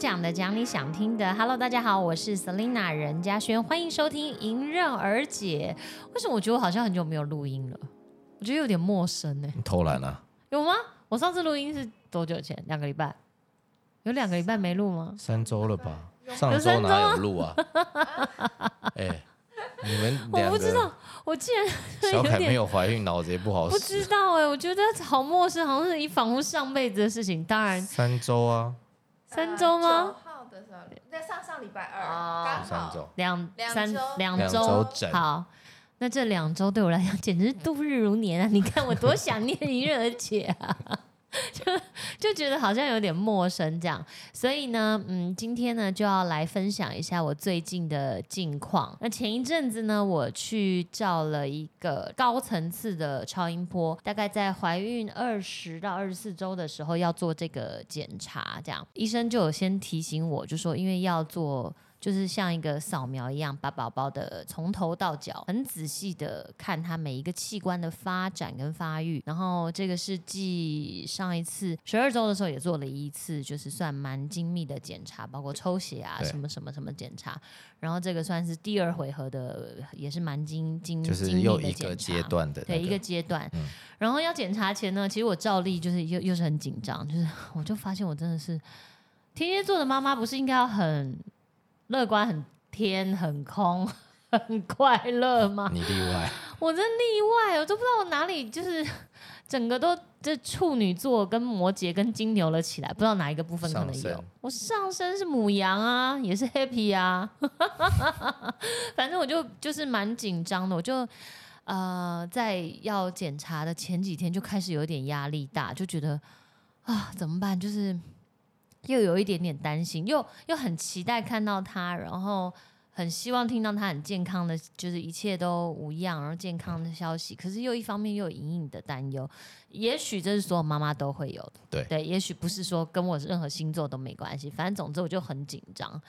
想讲的，讲你想听的。Hello，大家好，我是 Selina 任嘉轩，欢迎收听《迎刃而解》。为什么我觉得我好像很久没有录音了？我觉得有点陌生呢、你偷懒啊？有吗？我上次录音是多久前？两个礼拜？有两个礼拜没录吗？三周了吧？上周哪有录啊？哎，你们我不知道，我竟然小凯没有怀孕，脑子也不好使不知。道哎、我觉得好陌生，好像是一仿佛上辈子的事情。当然，三周啊，三周吗九号的时候，在上上礼拜二，哦刚好三周。两三两周两两周周整好，那这两周对我来讲简直是度日如年啊！你看我多想念迎刃而解啊！就就觉得好像有点陌生这样，所以呢，嗯，今天呢就要来分享一下我最近的近况。那前一阵子呢，我去照了一个高层次的超音波，大概在怀孕二十到二十四周的时候要做这个检查，这样医生就有先提醒我，就说因为要做。就是像一个扫描一样，把宝宝的从头到脚很仔细的看他每一个器官的发展跟发育。然后这个是继上一次十二周的时候也做了一次，就是算蛮精密的检查，包括抽血啊什么什么什么检查。然后这个算是第二回合的，也是蛮精精就是精密又一个的检查阶段的那对一个阶段。然后要检查前呢，其实我照例就是又又是很紧张，就是 我就发现我真的是天蝎座的妈妈，不是应该要很乐观、很天、很空、很快乐吗？你例外，我真例外，我都不知道我哪里就是整个都这处女座跟摩羯跟金牛了起来，不知道哪一个部分可能有上。我上身是母羊啊，也是 happy 啊，反正我就就是蛮紧张的，我就。呃，在要检查的前几天就开始有点压力大，就觉得啊怎么办？就是又有一点点担心，又又很期待看到他，然后很希望听到他很健康的，就是一切都无恙，然后健康的消息。可是又一方面又有隐隐的担忧，也许这是所有妈妈都会有的，对对，也许不是说跟我任何星座都没关系，反正总之我就很紧张。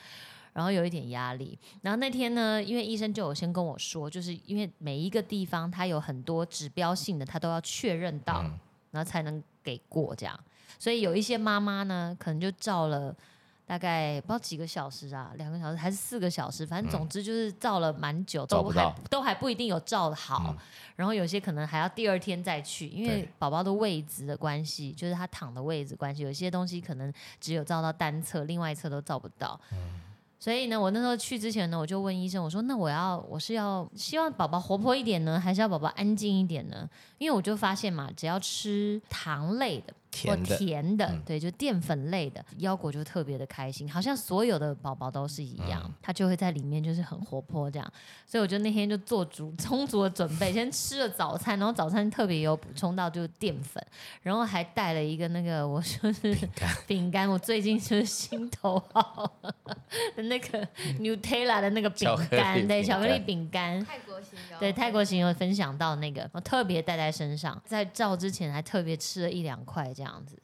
然后有一点压力，然后那天呢，因为医生就有先跟我说，就是因为每一个地方它有很多指标性的，他都要确认到，嗯然后才能给过这样。所以有一些妈妈呢，可能就照了大概不知道几个小时啊，两个小时还是四个小时，反正总之就是照了蛮久，都还不都还不一定有照的好。嗯然后有些可能还要第二天再去，因为宝宝的位置的关系，就是他躺的位置关系，有些东西可能只有照到单侧，另外一侧都照不到。所以呢，我那时候去之前呢，我就问医生，我说：“那我要我是要希望宝宝活泼一点呢，还是要宝宝安静一点呢？”因为我就发现嘛，只要吃糖类的或甜的，甜的，嗯。对，就淀粉类的，腰果就特别的开心，好像所有的宝宝都是一样，嗯他就会在里面就是很活泼这样。所以我就那天就做足充足的准备，先吃了早餐，然后早餐特别有补充到就是淀粉，然后还带了一个那个我就是饼干，我最近就是心头好的那个 Nutella 的那个饼干，对，巧克力饼干。泰国行有对，泰国行有分享到那个，我特别带在身上，在照之前还特别吃了一两块这样子。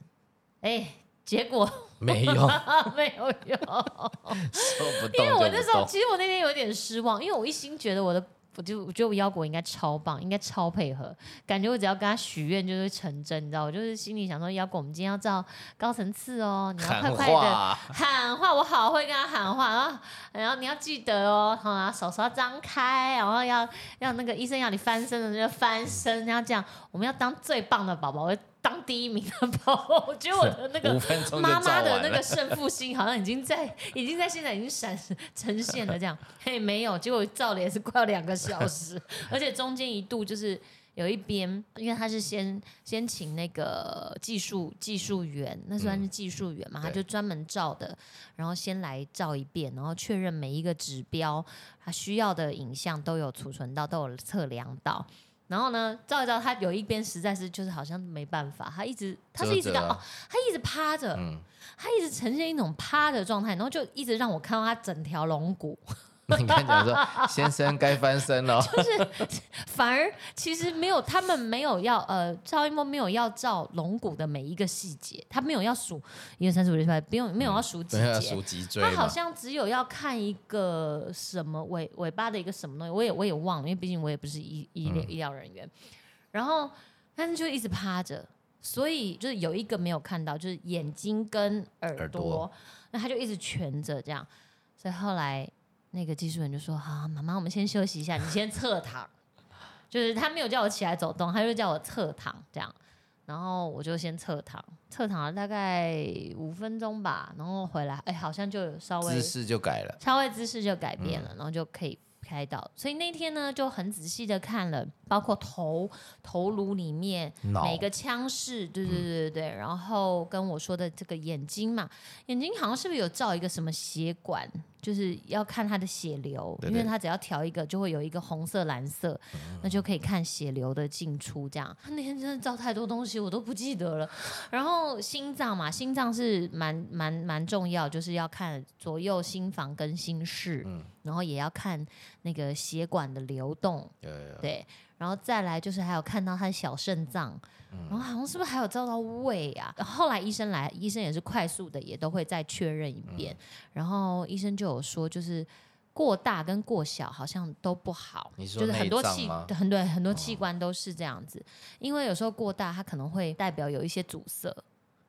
哎，结果 没有，没有用，说不动因为我那时候。其实我那天有点失望，因为我一心觉得我的。我就我觉得我腰果应该超棒，应该超配合，感觉我只要跟他许愿就会成真，你知道？我就是心里想说，腰果，我们今天要照高层次哦，你要快快的话，喊话，我好会跟他喊话，然后然后你要记得哦，好啊，手手要张开，然后要要那个医生要你翻身的就翻身，然后这样，我们要当最棒的宝宝，我要当第一名的宝宝。我觉得我的那个妈妈的那个。胜负心好像已经在已经在现在已经闪呈现了这样，嘿没有，结果照了也是快要两个小时，而且中间一度就是。有一边，因为他是先先请那个技术技术员，那算是技术员嘛，他就专门照的，然后先来照一遍，然后确认每一个指标，他需要的影像都有储存到，都有测量到。然后呢，照一照，他有一边实在是就是好像没办法，他一直他是一直到哦，他一直趴着，嗯，他一直呈现一种趴的状态，然后就一直让我看到他整条龙骨，你刚才讲说，先生该翻身了，就是反而其实没有，他们没有要呃，赵一梦没有要照龙骨的每一个细节，他没有要数一二三四五六七八，不用没有要数几节。没有要数，脊椎他好，像只有要看一个什么尾尾巴的一个什么东西，我也我也忘了，因为毕竟我也不是医医疗医疗人员。然后，但是就一直趴着，所以就是有一个没有看到，就是眼睛跟耳朵，耳朵。那他就一直蜷着这样，所以后来那个技术员就说：“好，妈妈，我们先休息一下，你先 侧躺。”就是他没有叫我起来走动，他就叫我侧躺这样，然后我就先侧躺，侧躺了大概五分钟吧，然后回来，哎，好像就有稍微姿势就改了，稍微姿势就改变嗯了，然后就可以开刀。所以那天呢，就很仔细的看了，包括头头颅里面脑每个腔室，对对对对对，然后跟我说的这个眼睛嘛，眼睛好像是不是有照一个什么血管，就是要看它的血流，对对。因为它只要调一个，就会有一个红色、蓝色，那就可以看血流的进出。这样，他那天真的照太多东西，我都不记得了。然后心脏嘛，心脏是蛮蛮蛮重要，就是要看左右心房跟心室，嗯。然后也要看那个血管的流动，有有有对，然后再来就是还有看到他的小肾脏，然后好像是不是还有照到胃啊？后后来医生来，医生也是快速的，也都会再确认一遍。然后医生就有说，就是过大跟过小好像都不好，就是很多器很对很多器官都是这样子，因为有时候过大，它可能会代表有一些阻塞。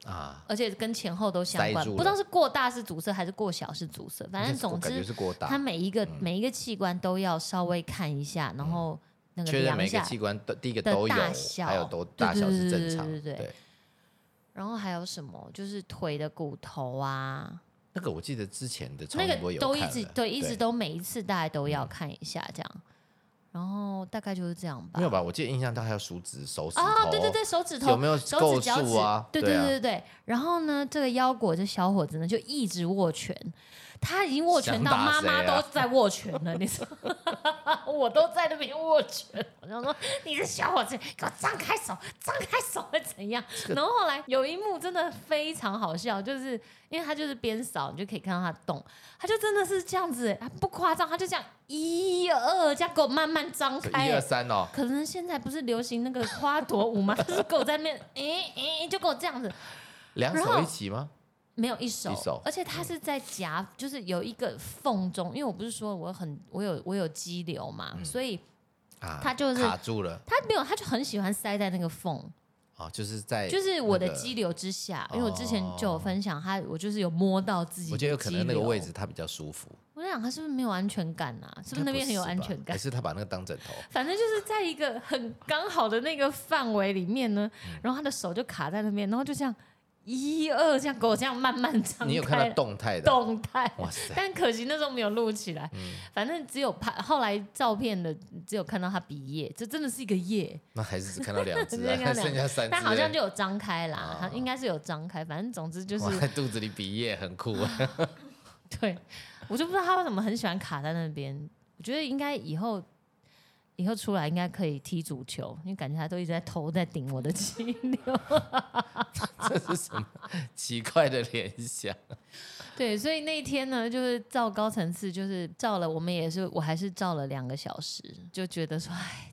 啊，而且跟前后都相关，不知道是过大是阻塞还是过小是阻塞，反正总之它，每一个、嗯每一个器官都要稍微看一下，然后那个确认每个器官都第一个都有大，小还有都大小是正常，对对对对。然后还有什么就是腿的骨头啊，那个我记得之前的超那音波有个都一直对，一直都每一次大家都要嗯看一下这样，然后大概就是这样吧。没有吧？我记得印象到还有数指、手指头，啊，对对对，手指头有没有手构指、脚趾数啊？对对啊对对。然后呢，这个腰果这小伙子呢，就一直握拳，他已经握拳到妈妈都在握拳了，你说，我都在那边握拳，我就说你这小伙子给我张开手，张开手会怎样？然后后来有一幕真的非常好笑，就是因为他就是边扫，你就可以看到他动，他就真的是这样子，他不夸张，他就这样一二这样给我慢慢张开，一二三哦，可能现在不是流行那个花朵舞吗？就是给我在那边，诶、诶、就给我这样子，两手一起吗？没有一手，一手而且他是在夹，就是有一个缝中，因为我不是说我很我有我有肌瘤嘛，嗯。所以啊，他就是卡住了。他没有，他就很喜欢塞在那个缝，哦，就是在就是我的那个肌瘤之下，因为我之前就有分享，他我就是有摸到自己，我觉得有可能那个位置，他比较舒服，我在想他是不是没有安全感啊？是不是那边很有安全感？还？是他把那个当枕头？反正就是在一个很刚好的那个范围里面呢，嗯。然后他的手就卡在那边，然后就这样一二这样给我这样慢慢张开，你有看到动态的？动态？哇塞！但可惜那时候没有录起来，嗯反正只有拍，后来照片的只有看到他鼻叶，这真的是一个叶，那还是只看到两只啊，只看剩下三只欸，但好像就有张开啦，应该是有张开，反正总之就是，在肚子里比耶很酷啊！对，我就不知道他为什么很喜欢卡在那边。我觉得应该以后以后出来应该可以踢足球，因为感觉他都一直在头在顶我的肌瘤。这是什么奇怪的联想？对，所以那一天呢，就是照高层次，就是照了，我们也是，我还是照了两个小时，就觉得说，哎，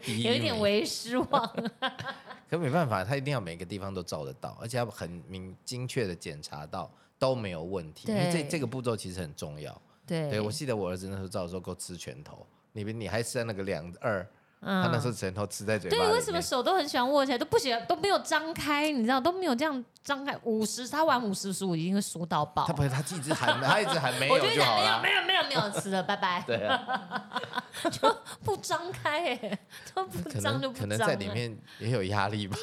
有一点迷为失望。可没办法，他一定要每个地方都照得到，而且要很明精确的检查到都没有问题。因为这对这个步骤其实很重要。对，对我记得我儿子那时候照的时候给我吃拳头，你你还是在那个两二，嗯他那时候枕头吃在嘴巴里对，为什么手都很喜欢握起来，都不喜欢都没有张开，你知道都没有这样张开。五十，他玩五十输已经会输到爆他。不是他一直喊，他一直喊 没有我就讲没有。没有没有没有吃了，拜拜。对啊，就不张开哎，都不张就不可能在里。面也有压力吧。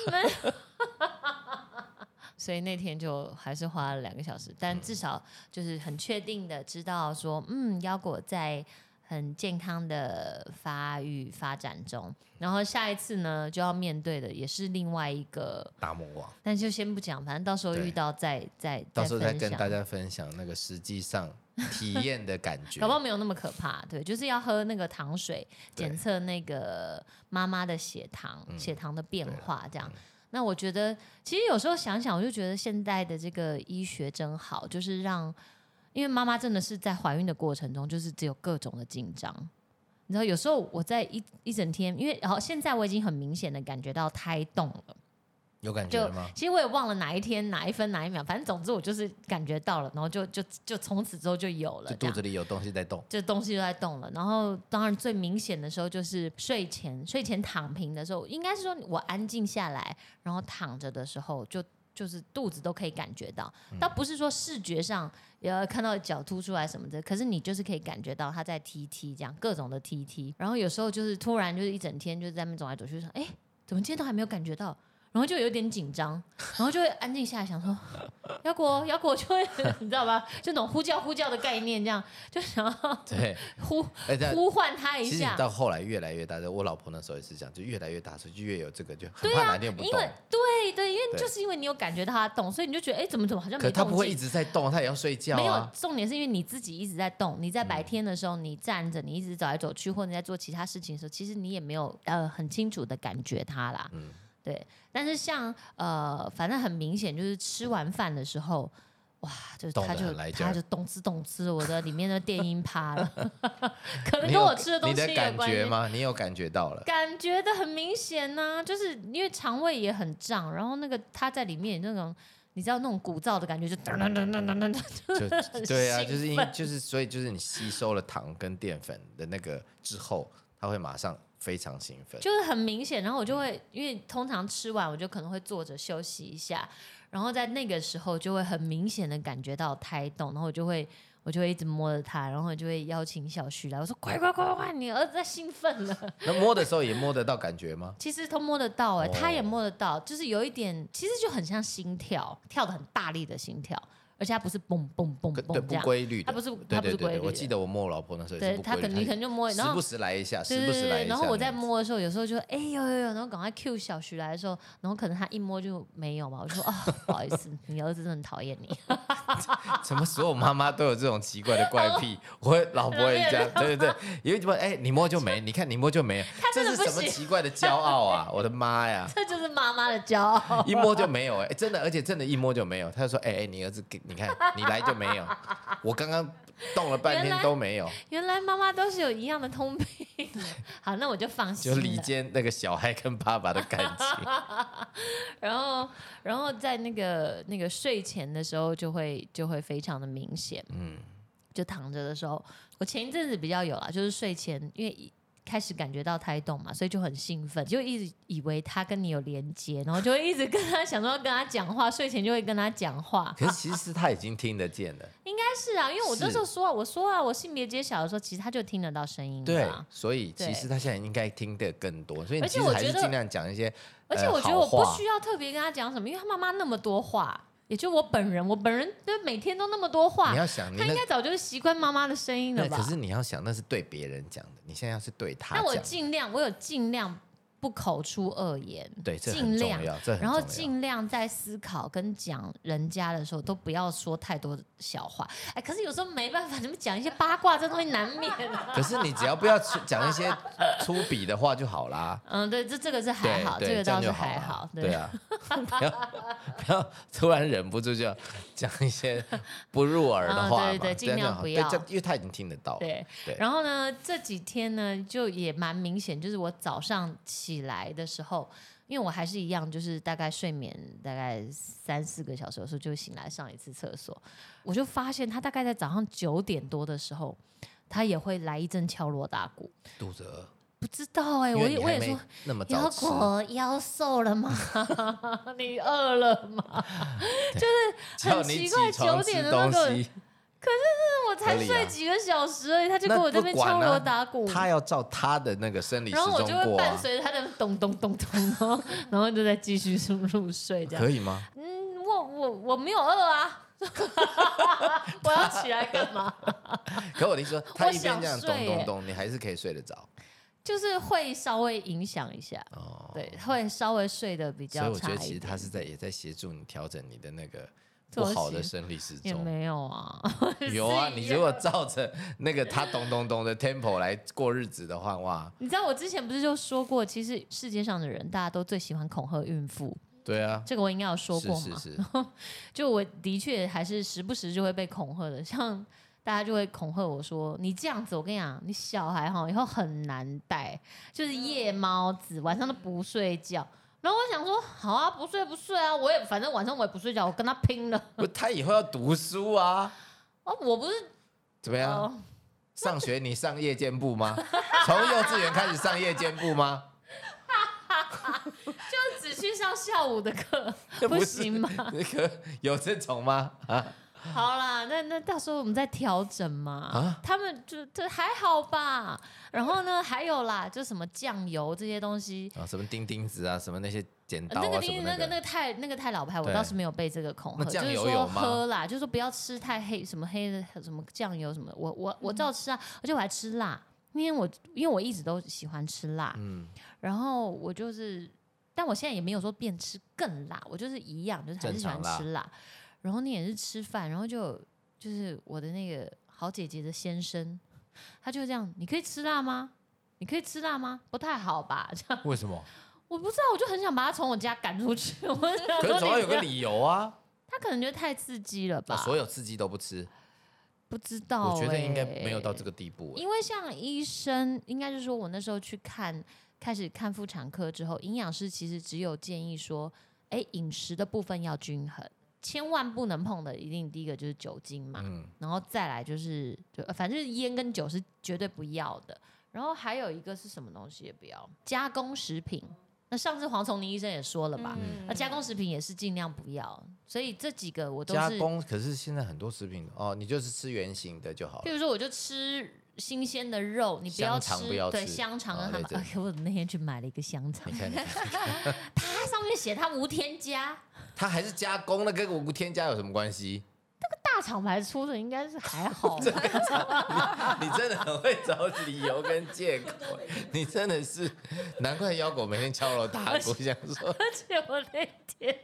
所以那天就还是花了两个小时，但至少就是很确定的知道说，嗯，腰果在很健康的发育发展中。然后下一次呢，就要面对的也是另外一个，大魔王，但就先不讲，反正到时候遇到再再到时候再跟大家分享那个实际上 体验的感觉。搞不好没有那么可怕，对，就是要喝那个糖水，检测那个妈妈的血糖，嗯血糖的变化这样。那我觉得，其实有时候想想，我就觉得现代的这个医学真好，就是让，因为妈妈真的是在怀孕的过程中，就是只有各种的紧张。你知道，有时候我在一一整天，因为然后现在我已经很明显的感觉到胎动了，有感觉吗？其实我也忘了哪一天哪一分哪一秒，反正总之我就是感觉到了，然后就就就从此之后就有了就。肚子里有东西在动。就东西就在动了，然后当然最明显的时候就是睡前，睡前躺平的时候，应该是说我安静下来，然后躺着的时候，就就是肚子都可以感觉到，嗯倒不是说视觉上呃看到脚凸出来什么的，可是你就是可以感觉到他在踢踢这样各种的踢踢，然后有时候就是突然就是一整天就在那边走来走去，说哎怎么今天都还没有感觉到。然后就有点紧张，然后就会安静下来，想说要果要果就会 你知道吧？就那种呼叫呼叫的概念，这样就想要对，呼呼唤他一下。到后来越来越大，我老婆那时候也是这样，就越来越大，所以就越有这个，就很怕哪天不动因为。对对，因为就是因为你有感觉到他动，所以你就觉得哎，怎么怎么好像可没动静。他不会一直在动，他也要睡觉没有啊。重点是因为你自己一直在动，你在白天的时候你站着，你一直走来走去，或者你在做其他事情的时候，其实你也没有呃很清楚的感觉他啦。嗯对。但是像呃，反正很明显就是吃完饭的时候。哇，就动他就他就动滋动滋，我的里面的电音趴了，可能跟我吃的东西有你的感关系觉吗？你有感觉到了？感觉的很明显呐、就是因为肠胃也很胀，然后那个它在里面那种，你知道那种鼓噪的感觉，就噔噔噔噔噔噔噔，就对啊，就是因奋就是所以就是你吸收了糖跟淀粉的那个之后，它会马上非常兴奋。就是很明显。然后我就会，因为通常吃完我就可能会坐着休息一下，然后在那个时候就会很明显的感觉到胎动，然后我就会。我就会一直摸着它，然后我就会邀请小徐来，我说：“快快快快，你儿子在兴奋了。”那摸的时候也摸得到感觉吗？其实都摸得到哎、哦他也摸得到，就是有一点，其实就很像心跳，跳的很大力的心跳，而且它不是蹦蹦蹦蹦这样，规律的，它不是它不是规律的我记得我摸我老婆那时候对他可能你可能就摸，然后时不时来一下，时不时来一下。然后我在摸的时候，有时候就哎呦呦呦，然后赶快 Q 小徐来的时候，然后可能他一摸就没有嘛，我就说啊、不好意思，你儿子真的很讨厌你，怎么所有妈妈都有这种奇怪的怪癖？我老婆也这样，对对对，因为什么？哎，你摸就没，你看你摸就没，这是什么奇怪的骄傲啊？我的妈呀！这就是妈妈的骄傲。一摸就没有哎、真的，而且真的，一摸就没有。他就说：“哎、哎、你儿子给你看，你来就没有。我刚刚动了半天都没有，原来妈妈都是有一样的通病，好，那我就放心了。就离间那个小孩跟爸爸的感情。然后，然后在那个那个睡前的时候，就会就会非常的明显。嗯，就躺着的时候，我前一阵子比较有啦，就是睡前，因为一开始感觉到胎动嘛，所以就很兴奋，就一直以为他跟你有连接，然后就会一直跟他想说要跟他讲话，睡前就会跟他讲话。可是其实他已经听得见了，应该是啊，因为我那是时候说啊，我说啊，我性别揭晓的时候，其实他就听得到声音对了啊。，所以其对实他现在应该听得更多，所以而你其实且我觉得还是尽量讲一些，而且呃我觉得我不需要特别跟他讲什么，因为他妈妈那么多话，也就我本人，我本人就每天都那么多话你，要想他应该早就习惯妈妈的声音了吧？可是你要想那是对别人讲的，你现在要是对他那我，尽量，我有尽量不口出恶言，对，尽量然后尽量在思考跟讲人家的时候，都不要说太多的小话。哎，可是有时候没办法，你们讲一些八卦，这东西难免啊。可是你只要不要讲一些粗鄙的话就好啦。嗯，对，这这个是还好，这个倒是还好。对啊，不要不要突然忍不住就讲一些不入耳的啊话嘛，对对对尽量不要因为他已经听得到。对，对然后呢，这几天呢，就也蛮明显，就是我早上起来的时候，因为我还是一样，就是大概睡眠大概三四个小时的时候就醒来上一次厕所，我就发现他大概在早上九点多的时候，他也会来一阵敲锣打鼓。肚子饿，不知道哎、因我也我也说，腰，果腰瘦了吗？你饿了吗？就是很奇怪九点的那个东西，我才睡几个小时而已，他就那跟我这边敲锣啊打鼓。他要照他的那个生理时然后我就会伴随着他的咚咚咚咚，然后然后就在继续入入睡这样可。以吗？嗯，我我我没有饿啊，我要起来干嘛？可我听说他我一边这样咚咚咚，你还是可以睡得着就是会稍微影响一下，哦。对，会稍微睡得比所以较差一我觉得其实他。是在也在协助你调整你的那个不好的生理时也钟。没有啊，有啊，你如果照着那个他咚咚咚的 tempo 来过日子的话，哇，你知道我之前不是就说过，其实世界上的人大家都最喜欢恐吓孕妇，对啊，这个我应该有说过嘛？是是是，就我的确还是时不时就会被恐吓的，像大家就会恐吓我说：“你这样子，我跟你讲，你小孩哈以后很难带，就是夜猫子，晚上都不睡觉。”然后我想说，好啊，不睡不睡啊，我也反正晚上我也不睡觉，我跟他拼了。不，他以后要读书啊，哦，我不是怎么样？哦，上学你上夜间部吗？从幼稚园开始上夜间部吗？就只去上下午的课，不行吗？那个有这种吗？啊，好啦，那那到时候我们再调整嘛。啊？他们就这还好吧。然后呢，还有啦，就什么酱油这些东西，啊，什么钉钉子啊，什么那些剪刀呃那个那个那个个太那个太老牌，我倒是没有被这个恐吓，就是说喝啦，就是说不要吃太黑，什么黑的什么酱油什么的，我我我照吃啊，而且我还吃辣，因为我因为我一直都喜欢吃辣，嗯，然后我就是，但我现在也没有说变吃更辣，我就是一样，就是还是喜欢吃辣。然后你也是吃饭，然后就就是我的那个好姐姐的先生，他就这样，你可以吃辣吗？你可以吃辣吗？不太好吧？这样 为什么？我不知道，我就很想把他从我家赶出去。我想可是总要有个理由啊。他可能觉得太刺激了吧？啊所有刺激都不吃，不知道、我觉得应该欸没有到这个地步欸。因为像医生，应该是说我那时候去看，开始看妇产科之后，营养师其实只有建议说，哎，饮食的部分要均衡，千万不能碰的，一定第一个就是酒精嘛，嗯，然后再来就是就呃反正烟跟酒是绝对不要的，然后还有一个是什么东西也不要，加工食品。那上次黄崇宁医生也说了吧，嗯。那加工食品也是尽量不要，所以这几个我都是，加工可是现在很多食品哦，你就是吃原形的就好了。譬如说我就吃新鲜的肉，你不要吃香不要对香肠跟汉堡。啊对哎，我那天去买了一个香肠。你，看，你看。它上面写它无添加，它还是加工，那跟无添加有什么关系？大厂牌出的应该是还好吧。你真的很会找理由跟借口，你真的是难怪妖狗每天敲锣打鼓，想说而且我那天，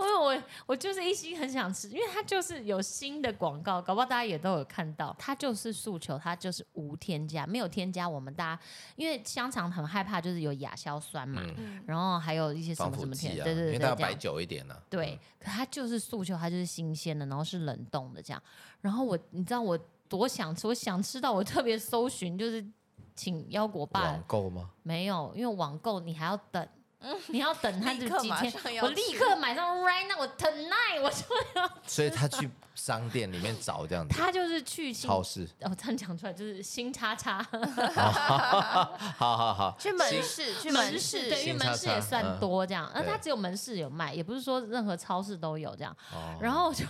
因为我我就是一心很想吃，因为它就是有新的广告，搞不好大家也都有看到，它就是诉求，它就是无添加，没有添加我们大家，因为香肠很害怕就是有亚硝酸嘛，嗯然后还有一些什防么什么添，腐剂啊，对对对对，因为它要摆久一点呢。对，可它就是诉求，它就是新鲜的，然后是冷冻的这样。然后我，你知道我多想吃，我想吃到我特别搜寻，就是请腰果爸网购吗？没有，因为网购你还要等，你要等它 立刻马就几天我立刻买上 right now，我 tonight 我就要，所以他去商店里面找这样子，他就是去超市。哦这样讲出来就是新叉叉好好 好，去门市，去门市，对，因为门市也算嗯多这样，那它对只有门市有卖，也不是说任何超市都有这样。哦然后我就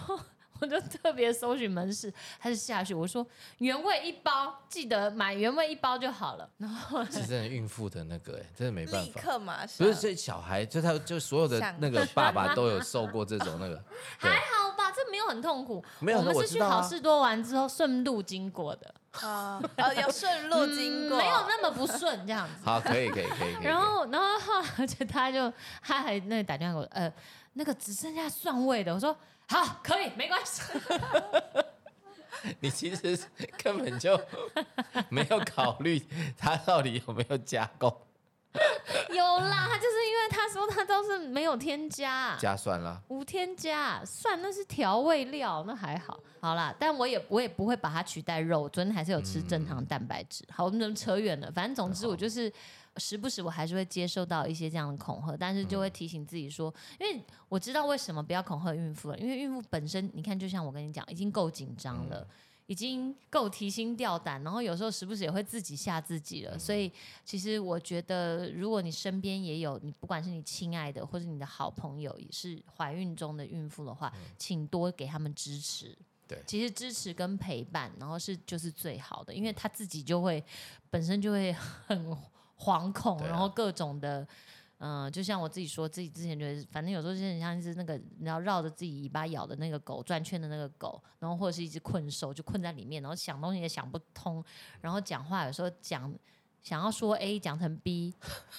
我 就特别搜寻门市，还是下去我说原味一包，记得买原味一包就好了。然后是真的孕妇的那个，哎，真的没办立法。刻马上。不是，这小孩就他就所有的那个爸爸都有受过这种那个，对，好吧，这没有很痛苦。没有我们是去道啊好事多玩之后顺路经过的，啊，呃，有顺路经过，嗯没有那么不顺这样子。好，可以可以可以可以。然后，然后后来，而且他就他还那个打电话给我，呃，那个只剩下蒜味的，我说好，可以，没关系。你其实根本就没有考虑他到底有没有加工 有啦，他就是因为他说他都是没有添加，加蒜啦。无添加，蒜那是调味料，那还好。好啦，但我也我也不会把它取代肉，昨天还是有吃正常蛋白质。好，我们怎么扯远了，反正总之我就是时不时我还是会接受到一些这样的恐吓，但是就会提醒自己说，因为我知道为什么不要恐吓孕妇了，因为孕妇本身你看，就像我跟你讲，已经够紧张了。已经够提心吊胆，然后有时候时不时也会自己吓自己了。所以其实我觉得，如果你身边也有你，不管是你亲爱的或者你的好朋友，也是怀孕中的孕妇的话，请多给他们支持。对其实支持跟陪伴，然后是就是最好的，因为他自己就会本身就会 很惶恐，啊然后各种的。嗯、就像我自己说，自己之前觉得，反正有时候就很像是那个，你要绕着自己尾巴咬的那个狗，转圈的那个狗，然后或者是一只困兽，就困在里面，然后想东西也想不通，然后讲话有时候讲想要说 A 讲成 B，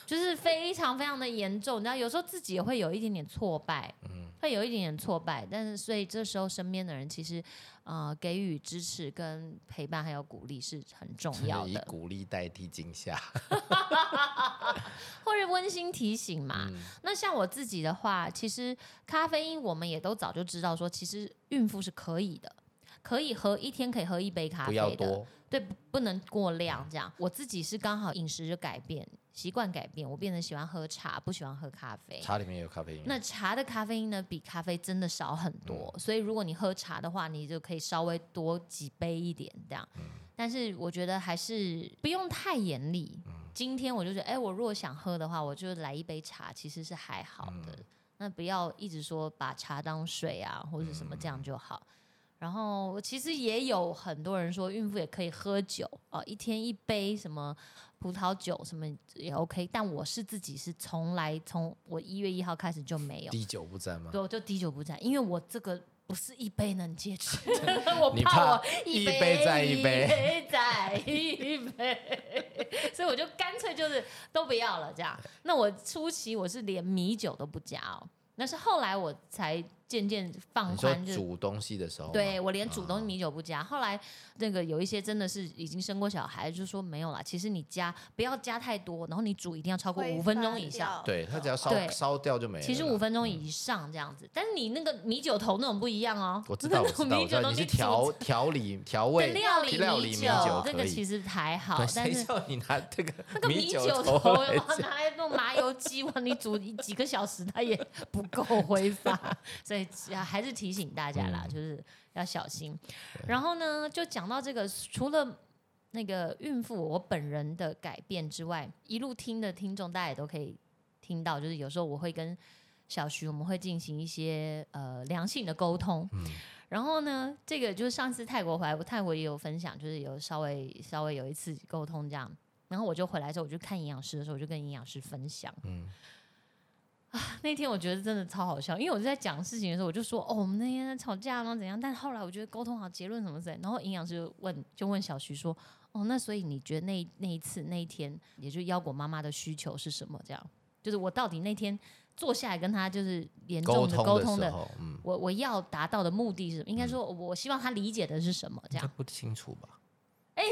就是非常非常的严重。你知道，有时候自己也会有一点点挫败，会有一点点挫败，但是所以这时候身边的人其实呃给予支持跟陪伴还有鼓励是很重要以的，鼓励代替惊吓。或者温馨提醒嘛。嗯那像我自己的话，其实咖啡因我们也都早就知道说，其实孕妇是可以的。可以喝一天可以喝一杯咖啡的，要多，对，不不能过量这样。我自己是刚好饮食就改变，习惯改变，我变得喜欢喝茶，不喜欢喝咖啡。茶里面有咖啡因，那茶的咖啡因呢，比咖啡真的少很多，所以如果你喝茶的话，你就可以稍微多几杯一点这样。但是我觉得还是不用太严厉。今天我就觉得，哎，我如果想喝的话，我就来一杯茶，其实是还好的。那不要一直说把茶当水啊，或者什么这样就好。然后其实也有很多人说，孕妇也可以喝酒哦，一天一杯什么葡萄酒什么也 OK。但我是自己是从来从我一月一号开始就没有滴酒不沾吗？对，我就滴酒不沾，因为我这个不是一杯能戒止，我你怕我一一杯再一杯一杯再一杯，所以我就干脆就是都不要了这样。那我初期我是连米酒都不加哦，那是后来我才渐渐放你说宽，就煮东西的时候，对我连煮东西米酒不加。后来那个有一些真的是已经生过小孩，就说没有啦，其实你加不要加太多，然后你煮一定要超过挥五分钟以上。对，它只要烧烧掉就没了。其实五分钟嗯以上这样子，但是你那个米酒头那种不一样哦。我知道，我那种知道，你是调调理调味料理料理米酒这。个其实还好，，但是谁叫你拿这个那个米酒酒头拿来弄麻油鸡，哇，你煮几个小时它也不够挥发，所以还是提醒大家嗯啦，就是要小心。然后呢，就讲到这个，除了那个孕妇我本人的改变之外，一路听的听众大家也都可以听到，就是有时候我会跟小徐我们会进行一些呃良性的沟通。嗯然后呢，这个就是上次泰国回来，我泰国也有分享，就是有稍微稍微有一次沟通这样。然后我就回来之后，我就看营养师的时候，我就跟营养师分享。嗯那天我觉得真的超好笑，因为我在讲事情的时候，我就说哦，我们那天在吵架吗？怎样？但后来我觉得沟通好，结论什么之类。然后营养师就问，就问小徐说，哦，那所以你觉得那那一次那一天，也就是腰果妈妈的需求是什么？这样，就是我到底那天坐下来跟他就是严重的沟沟通的，的，嗯，我我要达到的目的是什么？应该说，我希望他理解的是什么？这样，不清楚吧？哎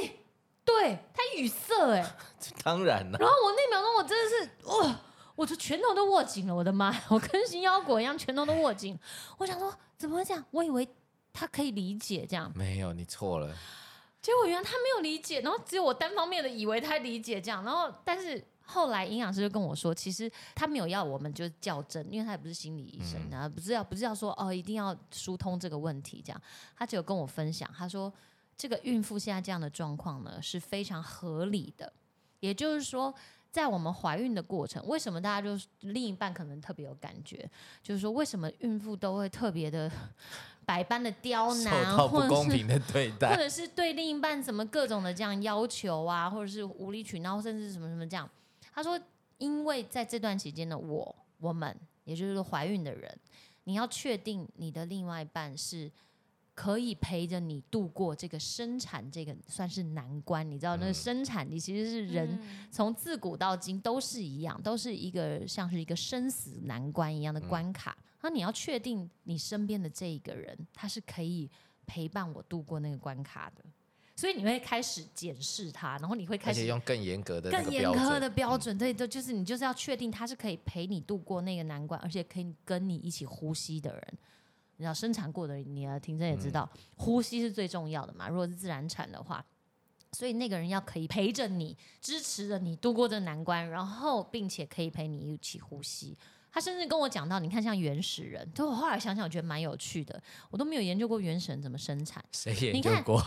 对他语塞哎、当然了，然后我那秒钟我真的是哇，我的拳头都握紧了，我的妈！我跟新腰果一样，拳头都握紧。我想说怎么会这样？我以为他可以理解这样，没有，你错了。结果原来他没有理解，然后只有我单方面的以为他理解这样，然后但是。后来营养师就跟我说，其实他没有要我们就较真，因为他也不是心理医生，然后不是要不是要说哦一定要疏通这个问题这样，他只有跟我分享，他说这个孕妇现在这样的状况呢是非常合理的，也就是说，在我们怀孕的过程，为什么大家就是另一半可能特别有感觉，就是说为什么孕妇都会特别的百般的刁受难，或者是公平的对或，者是对另一半什么各种的这样要求啊，或者是无理取闹，甚至什么什么这样。他说，因为在这段期间呢，我我们也就是说怀孕的人，你要确定你的另外一半是可以陪着你度过这个生产这个算是难关。你知道，那个生产你其实是人嗯从自古到今都是一样，都是一个像是一个生死难关一样的关卡。那、你要确定你身边的这一个人，他是可以陪伴我度过那个关卡的。所以你会开始检视他，然后你会开始用更严格的更严苛的标准，对，对，就是你就是要确定他是可以陪你度过那个难关，而且可以跟你一起呼吸的人。你知道生产过的你的听证也知道，嗯呼吸是最重要的嘛。如果是自然产的话，所以那个人要可以陪着你，支持着你度过这难关，然后并且可以陪你一起呼吸。他甚至跟我讲到，你看像原始人，就我后来想想，我觉得蛮有趣的。我都没有研究过原始人怎么生产，谁研究过？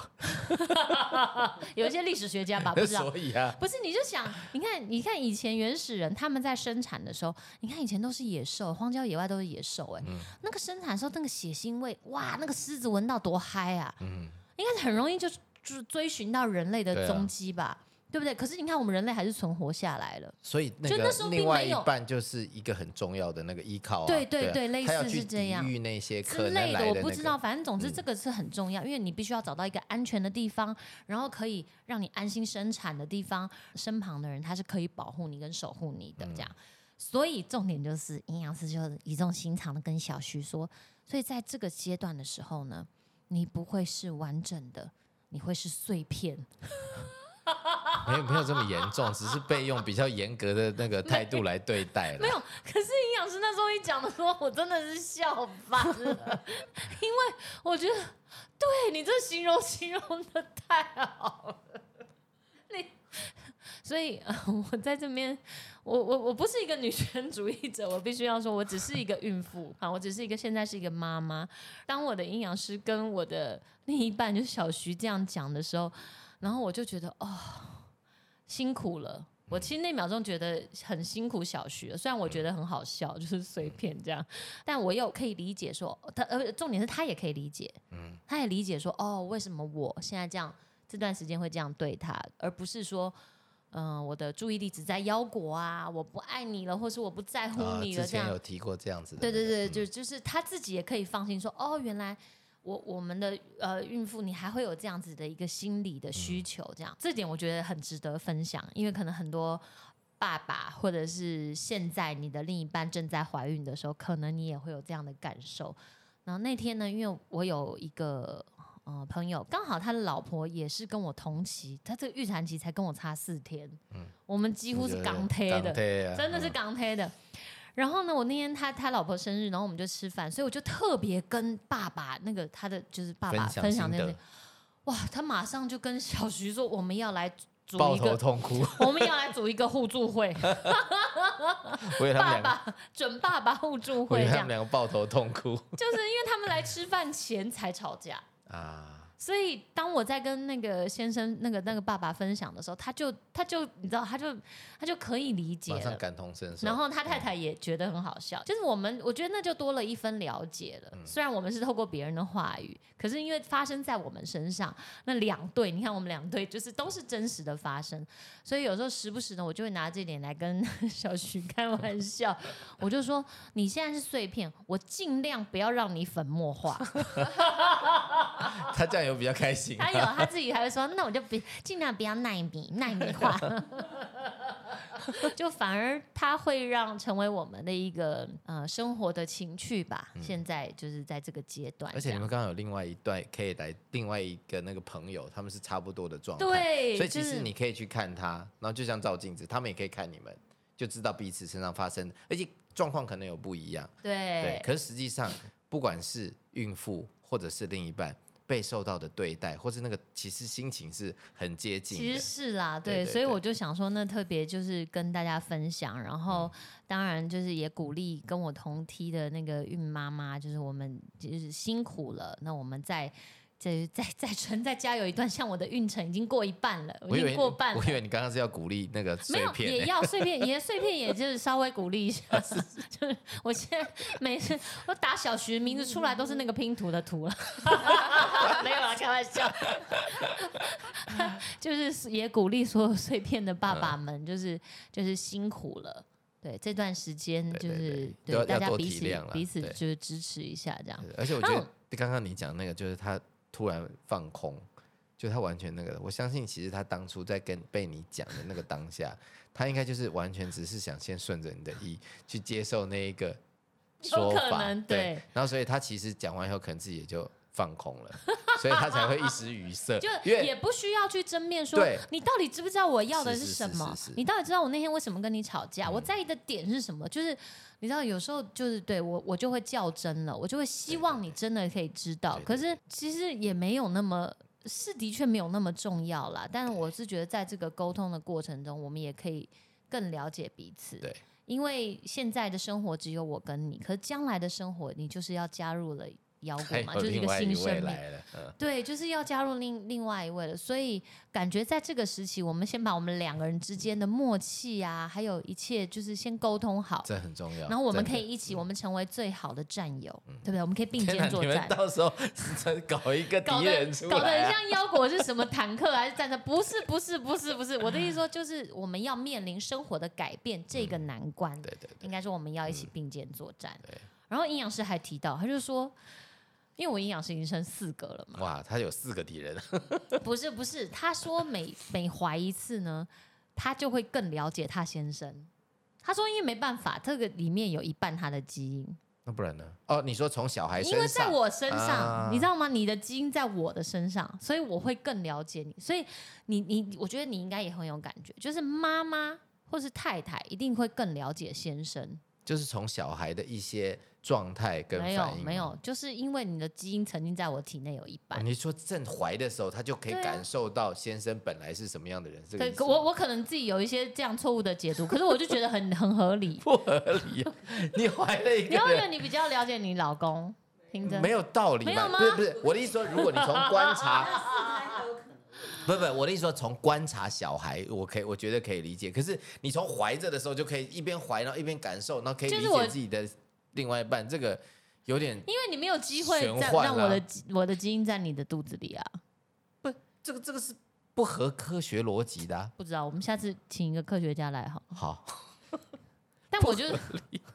有一些历史学家吧，不知道。所以啊，不是，你就想，你看，你看以前原始人他们在生产的时候，你看以前都是野兽，荒郊野外都是野兽、哎、嗯那个生产的时候那个血腥味，哇，那个狮子闻到多嗨啊，嗯，应该是很容易就就追寻到人类的踪迹吧，对不对？可是你看我们人类还是存活下来了，所以那个另外一半就是一个很重要的那个依靠啊。对对啊对类似是这样抵御那些可之能类的，我来的那个。不知道，反正总之嗯这个是很重要，因为你必须要找到一个安全的地方，然后可以让你安心生产的地方，身旁的人他是可以保护你跟守护你的这样。所以重点就是阴阳师就是语重心长的跟小徐说，所以在这个阶段的时候呢，你不会是完整的，你会是碎片。没有没有这么严重，只是被用比较严格的那个态度来对待了。没有，可是营养师那时候一讲的时候，我真的是笑翻了，因为我觉得对你这形容形容的太好了，你所以、呃、我在这边，我我我不是一个女权主义者，我必须要说，我只是一个孕妇啊，我只是一个现在是一个妈妈。当我的营养师跟我的另一半就是小徐这样讲的时候，然后我就觉得哦，辛苦了。我其实那秒钟觉得很辛苦小徐，虽然我觉得很好笑，就是随便这样，但我又可以理解说他，呃，重点是他也可以理解，嗯，他也理解说，哦，为什么我现在这样这段时间会这样对他，而不是说，嗯、我的注意力只在腰果啊，我不爱你了，或是我不在乎啊，你了，这样。前有提过这样子的，对对对，就就是他自己也可以放心说，哦，原来我我们的呃孕妇你还会有这样子的一个心理的需求，这样、这点我觉得很值得分享，因为可能很多爸爸或者是现在你的另一半正在怀孕的时候，可能你也会有这样的感受。然后那天呢，因为我有一个呃朋友，刚好他的老婆也是跟我同期，他这个预产期才跟我差四天，嗯我们几乎是刚贴的，真的是刚推的。然后呢，我那天他他老婆生日，然后我们就吃饭，所以我就特别跟爸爸那个他的就是爸爸分享那些，哇，他马上就跟小徐说，我们要来组抱一个，头痛哭，我们要来组一个互助会，爸，爸准爸爸互助会他们，两个抱头痛哭 就是因为他们来吃饭前才吵架。啊。所以当我在跟那个先生、那个那个爸爸分享的时候，他就他就你知道，他就他就可以理解。马上感同身受。然后他太太也觉得很好笑，就是我们我觉得那就多了一分了解了。虽然我们是透过别人的话语，可是因为发生在我们身上，那两对，你看我们两对就是都是真实的发生，所以有时候时不时的我就会拿这点来跟小徐开玩笑，我就说你现在是碎片，我尽量不要让你粉末化。他这样有比较开心。他有他自己还会说，那我就别尽量不要耐米耐米化，就反而他会让成为我们的一个呃生活的情趣吧。现在就是在这个阶段，而且你们刚刚有另外一段可以来另外一个那个朋友，他们是差不多的状态，对，所以其就是实你可以去看他，然后就像照镜子，他们也可以看你们，就知道彼此身上发生，而且状况可能有不一样，对对。可是实际上，不管是孕妇或者是另一半被受到的对待，或是那个其实心情是很接近其实，是啦，对对，对对所以我就想说，那特别就是跟大家分享，然后当然就是也鼓励跟我同梯的那个孕妈妈，就是我们就是辛苦了，那我们再再 再再撑再加油一段，像我的运程已经过一半了，已我以为经过半了我。以为你刚刚是要鼓励那个没有，碎片、欸，也要碎片，也碎片，也就是稍微鼓励一下。就是我现在每次我打小徐名字出来都是那个拼图的图了，没有啊，开玩笑。就是也鼓励所有碎片的爸爸们，就是就是辛苦了。对这段时间，就是对大家彼此彼此就是支持一下，这样。对而且我觉得刚刚你讲那个，就是他突然放空，就他完全那个，我相信其实他当初在跟被你讲的那个当下，他应该就是完全只是想先顺着你的意去接受那一个说法，能对。然后所以他其实讲完以后，可能自己也就放空了，所以他才会一时语塞，就也不需要去争辩说你到底知不知道我要的是是什么？是是是，你到底知道我那天为什么跟你吵架，我在意的点是什么？就是你知道有时候就是对我我就会较真了，我就会希望你真的可以知道，可是其实也没有那么。是的确没有那么重要啦，但是我是觉得在这个沟通的过程中，我们也可以更了解彼此。对，因为现在的生活只有我跟你，可是将来的生活你就是要加入了腰果嘛，就是一个新生命。对，就是要加入另另外一位了，所以感觉在这个时期，我们先把我们两个人之间的默契啊，还有一切就是先沟通好，这很重要。然后我们可以一起，我们成为最好的战友，对不对？我们可以并肩作战。到时候搞一个搞得敌人出搞得很像腰果是什么坦克还是战车？不是不是不是不是，我的意思说就是我们要面临生活的改变这个难关，对对对，应该说我们要一起并肩作战。对然后营养师还提到，他就说，因为我营养师已经生四个了嘛，哇，他有四个敌人，不是不是，他说每每怀一次呢，他就会更了解他先生。他说，因为没办法，这个里面有一半他的基因，那不然呢？哦，你说从小孩身因为，在我身上，啊你知道吗？你的基因在我的身上，所以我会更了解你。所以你你，我觉得你应该也很有感觉，就是妈妈或是太太一定会更了解先生。就是从小孩的一些状态跟没反应。有没有，就是因为你的基因曾经在我体内有一哦，半。你说正怀的时候，他就可以对啊感受到先生本来是什么样的人，这个对，意思吗我我可能自己有一些这样错误的解读，可是我就觉得很很合理。不合理啊！你怀了一你个人，会觉得你比较了解你老公，听着没有道理嘛？没有吗不是不是，我的意思说，如果你从观察，不不，我的意思说从观察小孩，我可以我觉得可以理解。可是你从怀着的时候就可以一边怀，然后一边感受，然后可以理就是我解自己的另外一半，这个有点因为你没有机会让我的基我的基因在你的肚子里啊。不，这个这个是不合科学逻辑的啊、不知道，我们下次请一个科学家来好。好，但我就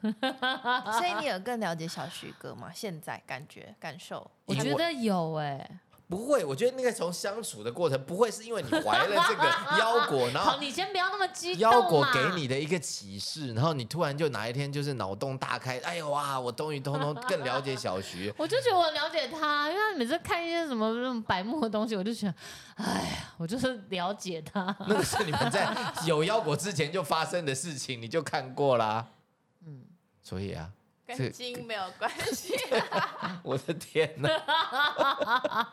所以你有更了解小徐哥吗？现在感觉感受，我觉得有哎、不会，我觉得那个从相处的过程，不会是因为你怀了这个 腰果，然后好，你先不要那么激动腰果给你的一个启示，然后你突然就哪一天就是脑洞大开，哎呦哇，我终于通通更了解小徐。我就觉得我了解他，因为他每次看一些什么那种白目的东西，我就觉得，哎呀，我就是了解他。那个是你们在有腰果之前就发生的事情，你就看过啦。嗯，所以啊，这跟金没有关系。我的天哪！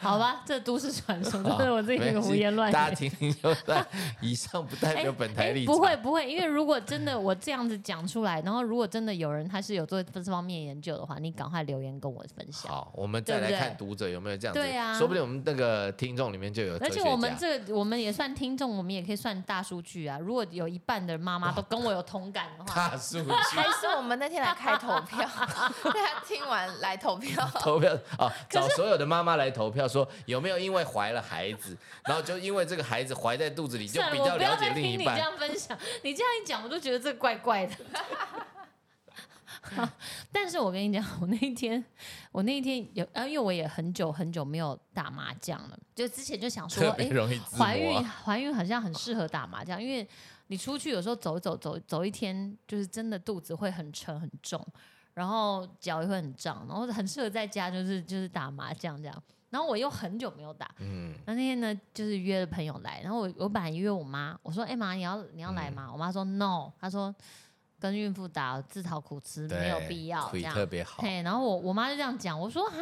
好吧，这都市传说，这是我自己胡言乱语。大家听听就算。以上不代表本台立场。不会不会，因为如果真的我这样子讲出来，然后如果真的有人他是有做这方面研究的话，你赶快留言跟我分享。好，我们再来看读者有没有这样子。对啊说不定我们那个听众里面就有。而且我们这个，我们也算听众，我们也可以算大数据啊。如果有一半的妈妈都跟我有同感的话，大数据还是我们那天来开投票，大家听完来投票。投票啊，找所有的妈妈来投票，说有没有因为怀了孩子，然后就因为这个孩子怀在肚子里，就，比较了解另一半你这样。分享。你这样一讲，我都觉得这怪怪的。好 但是我跟你讲，我那一天，我那一天有，啊，因为我也很久很久没有打麻将了，就之前就想说，哎、怀孕。怀孕好像很适合打麻将，因为你出去有时候走一走走走一天，就是真的肚子会很沉很重，然后脚也会很胀，然后很适合在家就是 就是打麻将这样。然后我又很久没有打，嗯，那那天呢，就是约了朋友来，然后我我本来约我妈，我说：“哎、妈，你要你要来嗯吗？”我妈说：“No。”她说：“跟孕妇打自讨苦吃，对，没有必要。”这腿样。特别好。嘿，然后我我妈就这样讲，我说：“哈，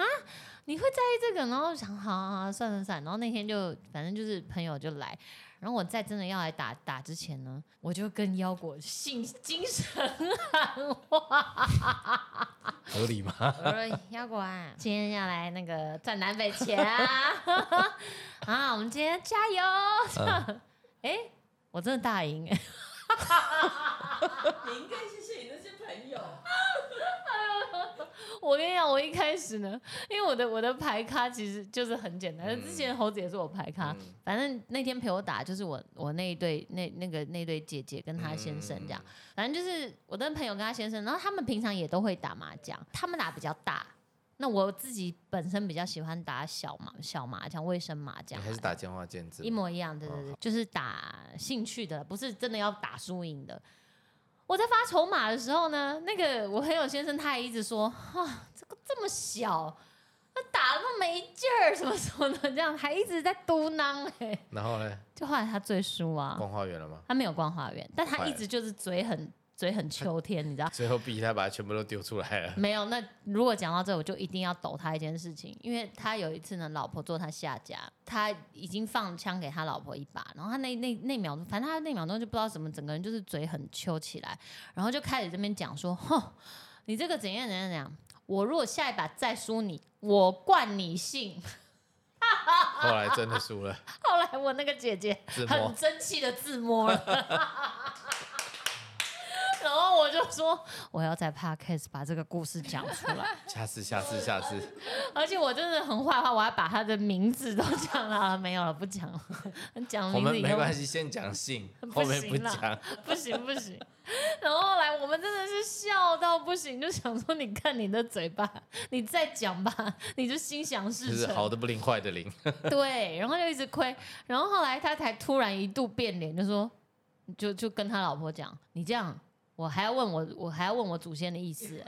你会在意这个？”然后想：“好好好，算算算。”然后那天就反正就是朋友就来，然后我在真的要来打打之前呢，我就跟腰果信精神喊话。合理吗？我说腰果啊，今天要来那个赚南北钱啊！啊，我们今天加油！我真的大赢哎、你应该谢谢你那些朋友。我跟你讲，我一开始呢，因为我的我的牌咖其实就是很简单，嗯之前猴子也是我牌咖，嗯反正那天陪我打就是我我那一对那那个那对姐姐跟她先生这样，反正就是我的朋友跟她先生，然后他们平常也都会打麻将，他们打比较大。那我自己本身比较喜欢打小麻小麻将、卫生麻将啊，还是打电话见字一模一样，对对哦对，就是打兴趣的，不是真的要打输赢的。我在发筹码的时候呢，那个我朋友先生他也一直说啊，这个这么小，那打那么没劲儿，什么什么的，这样还一直在嘟囔哎、然后呢？就后来他最输啊，逛花园了吗？他没有逛花园，但他一直就是嘴很嘴很秋天，你知道。最后逼他把它全部都丢出来了。没有，那如果讲到这，我就一定要抖他一件事情，因为他有一次呢，老婆做他下家，他已经放枪给他老婆一把，然后他那那那秒钟，反正他那秒钟就不知道怎么，整个人就是嘴很秋起来，然后就开始这边讲说，哼，你这个怎样怎样怎样，我如果下一把再输你，我灌你姓。后来真的输了，后来我那个姐姐很争气的自摸了。然后我就说，我要在 podcast 把这个故事讲出来。下次，下次，下次，而且我真的很坏话，我还把他的名字都讲了，没有了，不讲了，讲我们名字我们没关系，先讲姓，不后面不讲。不行不行。然后后来我们真的是笑到不行，就想说，你看你的嘴巴，你再讲吧，你就心想事成。是好的不灵，坏的灵。对，然后就一直亏，然后后来他才突然一度变脸，就说，就就跟他老婆讲，你这样，我还要问我，我还要问我祖先的意思，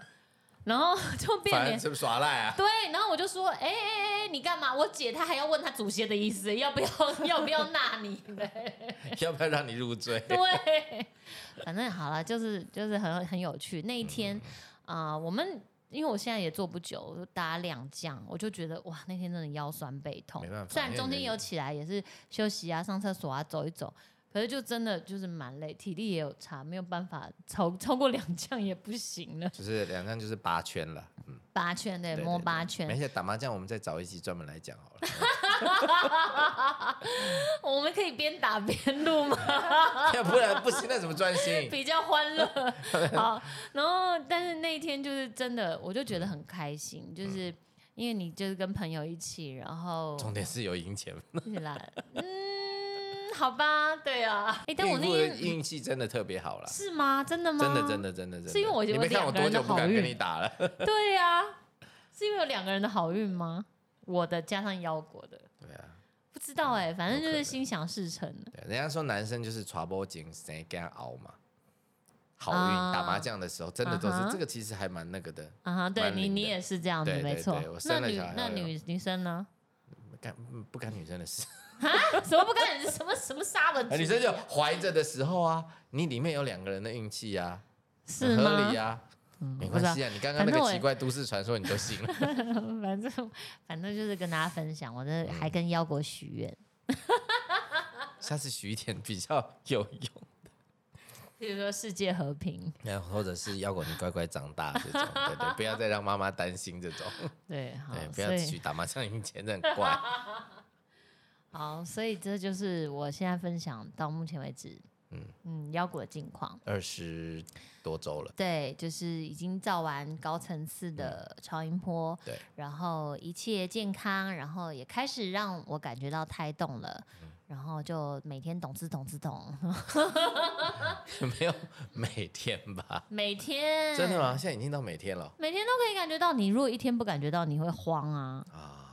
然后 就变脸是不，是耍赖啊。对，然后我就说，哎哎哎哎、你干嘛？我姐她还要问她祖先的意思，要不要要不要纳你？对 要不要让你入赘？对，反正好了，就是就是很很有趣。那一天嗯啊、我们因为我现在也做不久，我就打两降，我就觉得哇，那天真的腰酸背痛没办。法虽然中间有起来也是休息啊、上厕所啊、走一走，可是就真的就是蛮累，体力也有差，没有办法超超过两项也不行了。就是两项就是八圈了，嗯，八圈对，摸八圈没，事，打麻将我们再找一集专门来讲好了，我们可以边打边录吗？要 不然不行，那怎么专心？比较欢乐。好，然后但是那一天就是真的，我就觉得很开心，就是因为你就是跟朋友一起，然后重点是有赢钱，一起来，嗯，好吧，对啊，哎，但我那天运气真的特别好了，是吗？真的吗？真的真的真的真的，是因为我有你没看我两个人的多久不敢好运跟你打了？对呀、是因为有两个人的好运吗？我的加上腰果的，对啊，不知道哎、反正就是心想事成了。对，人家说男生就是传播精，谁跟他熬嘛。好运、啊打麻将的时候，真的都是、这个，其实还蛮那个的。啊哈，对你你也是这样子，没错我。那生了女小孩那女女生呢？干嗯不干女生的事，什么不干你什么什么沙文啊？女生就怀着的时候啊，你里面有两个人的运气啊，是很合理？啊，没关系啊。你刚刚那个奇怪都市传说你都信了，反正反正就是跟大家分享，我这嗯还跟妖果许愿，下次许一点比较有用。比如说世界和平，那或者是妖果你乖乖长大这种，对对，不要再让妈妈担心这种，对，好对，，不要所以许打麻将赢钱，这很怪。好，所以这就是我现在分享到目前为止，嗯嗯嗯，腰果的近况。二十多周了，对，就是已经造完高层次的超音波，对，然后一切健康，然后也开始让我感觉到胎动了，嗯然后就每天懂自懂自懂，没有每天吧？每天真的吗？？现在已经到每天了每天都可以感觉到，你如果一天不感觉到，你会慌啊。啊！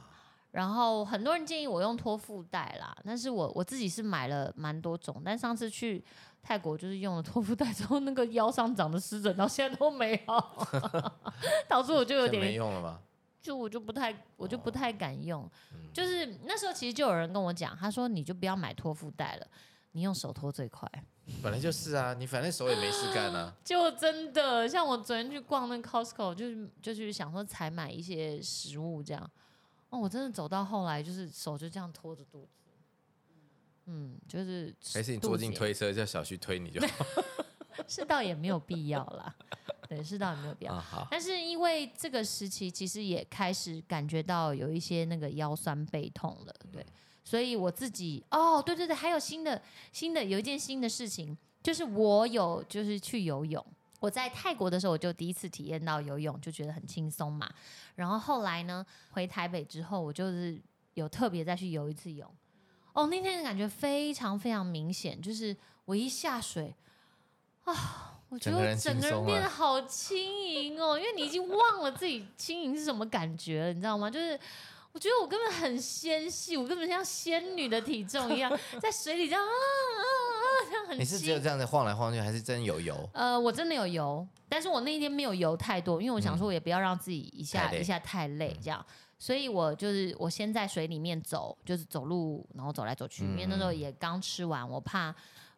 然后很多人建议我用托腹带啦，但是我我自己是买了蛮多种，但上次去泰国就是用了托腹带之后，那个腰上长的湿疹到现在都没好，导致我就有点没点，用了吗？就我就不太我就不太敢用，嗯就是那时候其实就有人跟我讲，他说你就不要买托腹带了，你用手托最快。本来就是啊，你反正手也没事干啊。就真的像我昨天去逛那个 Costco，就是就去想说采买一些食物这样。哦，我真的走到后来就是手就这样拖着肚子，嗯，就是还是你坐进推车叫小旭推你就好 是倒也没有必要啦，对，是倒也没有必要。啊？但是因为这个时期，其实也开始感觉到有一些那个腰酸背痛了，对，所以我自己哦，对对对，还有新的新的有一件新的事情，就是我有就是去游泳。我在泰国的时候，我就第一次体验到游泳，就觉得很轻松嘛。然后后来呢，回台北之后，我就是有特别再去游一次泳。哦，那天的感觉非常非常明显，就是我一下水啊，我觉得整个人变得好轻盈哦，因为你已经忘了自己轻盈是什么感觉了，你知道吗？就是我觉得我根本很纤细，我根本像仙女的体重一样，在水里这样啊啊啊，这样很你是只有这样子晃来晃去，还是真有油？呃，我真的有油，但是我那一天没有油太多，因为我想说我也不要让自己一下、一下太累这样，所以我就是我先在水里面走，就是走路，然后走来走去，因为那时候嗯。也刚吃完，我怕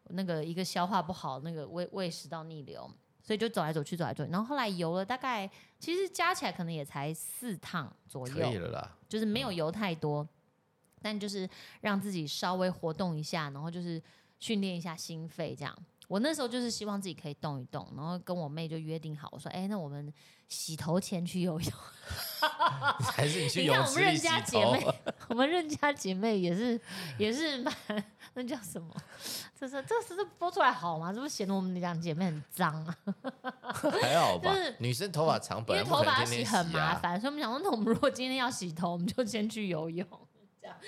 那个一个消化不好，那个胃胃食道逆流，所以就走来走去，走来走去，然后后来游了大概，其实加起来可能也才四趟左右可以右，了啦，就是没有游太多，但就是让自己稍微活动一下，然后就是训练一下心肺这样。我那时候就是希望自己可以动一动，然后跟我妹就约定好，我说：“哎、那我们洗头前去游泳。还是你去你看我们任家姐？妹，我们任家姐妹也是也是蛮 那叫什么？这是这是这播出来好吗？这不显得我们两姐妹很脏啊？还好吧就是？女生头发长，因本来头发洗很麻啊。烦，所以我们想说，那我们如果今天要洗头，我们就先去游泳。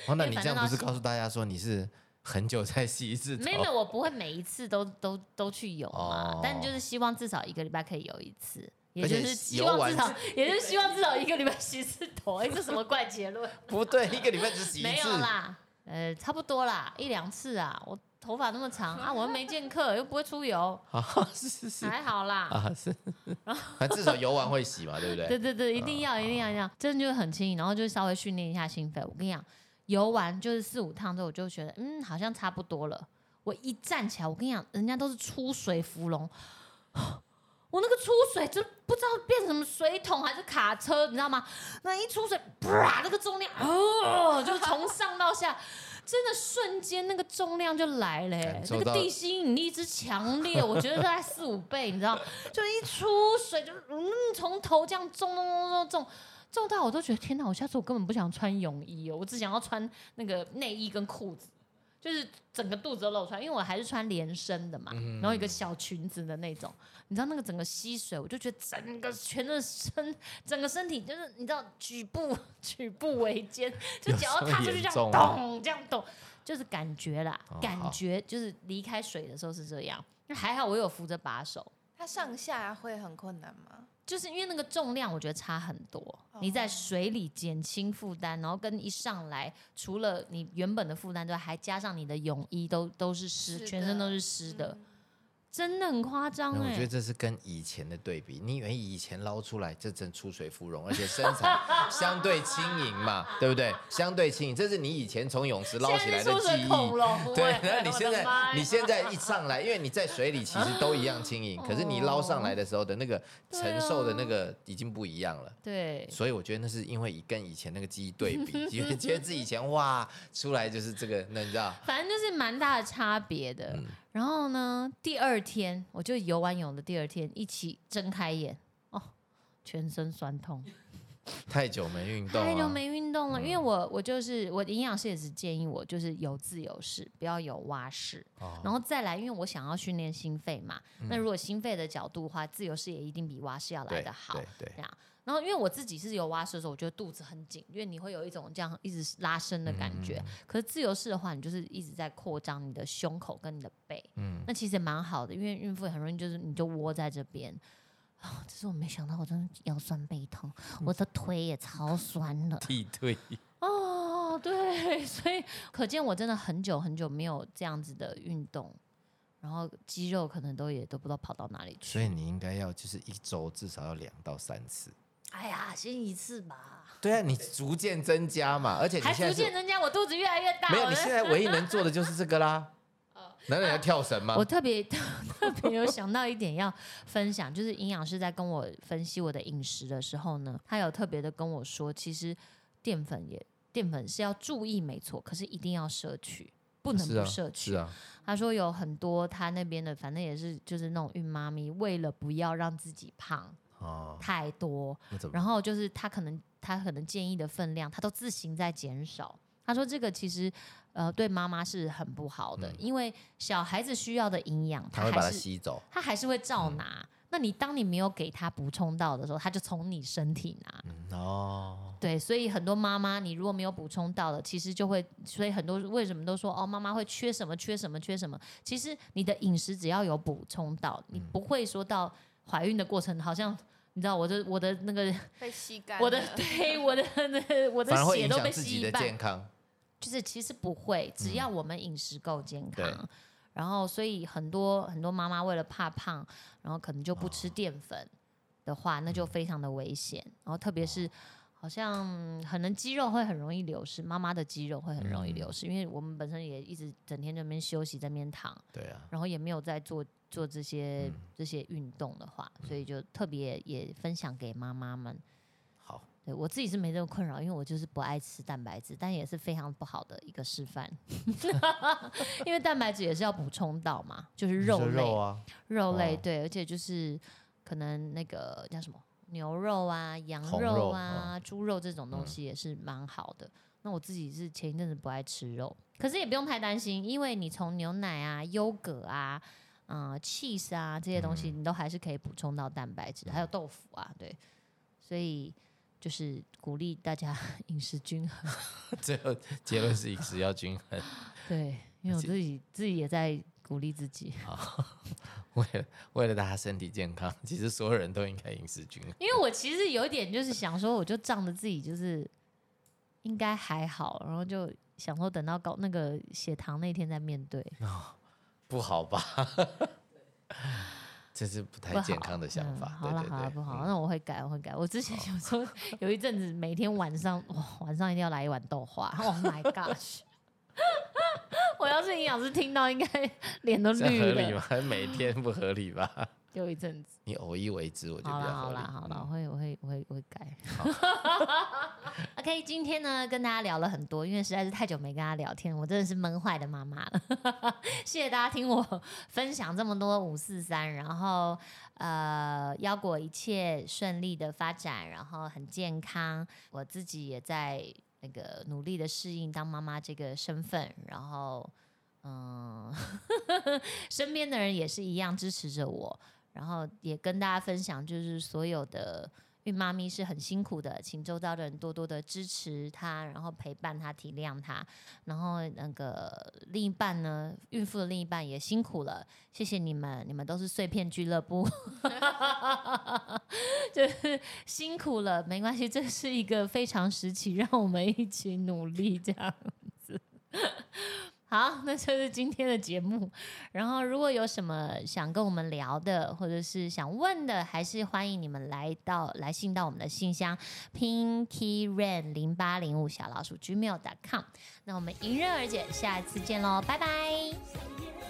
哦，那你这样不是告诉大家说你是很久才洗一次头？没有，我不会每一次都都都去游嘛，哦但就是希望至少一个礼拜可以游一次，也就是希望至少，也就是希望至少一个礼拜洗一次头。哎、这什么怪结论？不对，一个礼拜只洗一次没次有。啦，呃，差不多啦，一两次啊。我头发那么长啊，我又没见客，又不会出油，啊，是是是还好啦。啊是，反正至少游完会洗嘛，对不对？对对对，一定要一定要一定要，真的就是很轻盈，然后就稍微训练一下心肺。我跟你讲，游完就是四五趟之后，我就觉得嗯，好像差不多了。我一站起来，我跟你讲，人家都是出水芙蓉，我那个出水就不知道变成什么水桶还是卡车，你知道吗？那一出水，啪，那个重量哦，就从上到下。真的瞬间那个重量就来了、那个地心引力之强烈，我觉得大概四五倍，你知道？就一出水就嗯，从头这样重重重重重重到我都觉得天哪！我下次我根本不想穿泳衣哦，我只想要穿那个内衣跟裤子，就是整个肚子都露出来，因为我还是穿连身的嘛，然后一个小裙子的那种。你知道那个整个吸水，我就觉得整个全的身整个身体就是你知道举步举步维艰，就有脚要踏出去这样咚这样咚，就是感觉啦，感觉就是离开水的时候是这样。那还好我有扶着把手，它上下会很困难吗？就是因为那个重量，我觉得差很多。你在水里减轻负担，然后跟一上来，除了你原本的负担之外，还加上你的泳衣都都是湿，是全身都是湿的，真的很夸张那我哎、觉得这是跟以前的对比。你以为以前捞出来这真出水芙蓉，而且身材相对轻盈嘛，对不对？相对轻盈，这是你以前从泳池捞起来的记忆。对哎，那你现在你现在一上来，因为你在水里其实都一样轻盈，可是你捞上来的时候的那个承受的那个已经不一样了。对，所以我觉得那是因为以跟以前那个记忆对比，觉得觉得自己以前哇出来就是这个，那你知道？反正就是蛮大的差别的。嗯然后呢，第二天我就游完泳的第二天一起睁开眼，哦，全身酸痛。太久没运动、啊，太久没运动了，因为我我就是我的营养师也是建议我就是有自由式，不要有蛙式，哦然后再来，因为我想要训练心肺嘛，那如果心肺的角度的话，自由式也一定比蛙式要来对的好对。对这样，然后因为我自己是有蛙式的时候，我觉得肚子很紧，因为你会有一种这样一直拉伸的感觉。嗯可是自由式的话，你就是一直在扩张你的胸口跟你的背，嗯那其实也蛮好的，因为孕妇很容易就是你就窝在这边。哦、只是我没想到，我真的腰酸背痛，我的腿也超酸了。替退。哦，对，所以可见我真的很久很久没有这样子的运动，然后肌肉可能都也都不知道跑到哪里去。所以你应该要就是一周至少要两到三次。哎呀，先一次吧，对啊，你逐渐增加嘛，而且你还现在是逐渐增加，我肚子越来越大。没有，我的你现在唯一能做的就是这个啦。难道你要跳绳吗我？特别 特别有想到一点要分享，就是营养师在跟我分析我的饮食的时候呢，他有特别的跟我说，其实淀粉也淀粉是要注意没错，可是一定要摄取，不能是啊，不摄取。是啊，他说有很多他那边的，反正也是就是那种孕妈咪，为了不要让自己胖哦，太多？然后就是他可能他可能建议的分量，他都自行在减少。他说这个其实呃对妈妈是很不好的，因为小孩子需要的营养，他会把它吸走。他还是会照拿。那你当你没有给他补充到的时候，他就从你身体拿。嗯哦，对，所以很多妈妈，你如果没有补充到的，其实就会，所以很多为什么都说哦，妈妈会缺什么缺什么缺什么？其实你的饮食只要有补充到，你嗯不会说到怀孕的过程，好像你知道我的我的那个 被吸干我的了对我的 那我的血都被响自己的吸一半，健康。就是其实不会，只要我们饮食够健对康，然后所以很多很多妈妈为了怕胖，然后可能就不哦吃淀粉的话，那嗯就非常的危险。然后特别是好像可能肌肉会很容易流失，妈妈的肌肉会很容易嗯。流失，因为我们本身也一直整天在那边休息，在那边躺，对啊，然后也没有在做做这些、嗯。这些运动的话，所以就特别也分享给妈妈们。好，对我自己是没这个困扰，因为我就是不爱吃蛋白质，但也是非常不好的一个示范。因为蛋白质也是要补充到嘛，就是肉类，肉啊，肉类哦。对，而且就是可能那个叫什么牛肉啊、羊肉肉啊、猪肉这种东嗯西也是蛮好的。那我自己是前一阵子不爱吃肉，可是也不用太担心，因为你从牛奶啊、优格啊、嗯、cheese 啊这些东西，嗯你都还是可以补充到蛋白质，还有豆腐啊，对，所以就是鼓励大家 饮食均衡。最后结论是饮食要均衡。对，因为我自己自己也在鼓励自己，为了为了大家身体健康，其实所有人都应该饮食均衡。因为我其实有一点就是想说，我就仗着自己就是应该还好，然后就想说等到高那个血糖那天再面对，哦不好吧？这是不太健康的想嗯法。好了好了，不好，嗯那我会改，我会改。我之前有时候有一阵子每天晚上哇，晚上一定要来一碗豆花。Oh my gosh！我要是营养师听到，应该脸都绿了。合理吗？每天不合理吧？有一阵子。你偶一为之，我觉得好啦比较。好啦好啦，我嗯会我会我会我会改。OK，今天呢跟大家聊了很多，因为实在是太久没跟大家聊天，我真的是闷坏的妈妈了。谢谢大家听我分享这么多五四三，然后呃腰果一切顺利的发展，然后很健康，我自己也在那个努力的适应当妈妈这个身份，然后嗯，身边的人也是一样支持着我。然后也跟大家分享，就是所有的孕妈咪是很辛苦的，请周遭的人多多的支持她，然后陪伴她、体谅她。然后那个另一半呢，孕妇的另一半也辛苦了，谢谢你们，你们都是碎片俱乐部，就是辛苦了，没关系，这是一个非常时期，让我们一起努力这样子。好，那就是今天的节目。然后，如果有什么想跟我们聊的，或者是想问的，还是欢迎你们来到来信到我们的信箱 pinky rain 零八零五小老鼠 gmail.com。那我们迎刃而解，下一次见喽，拜拜。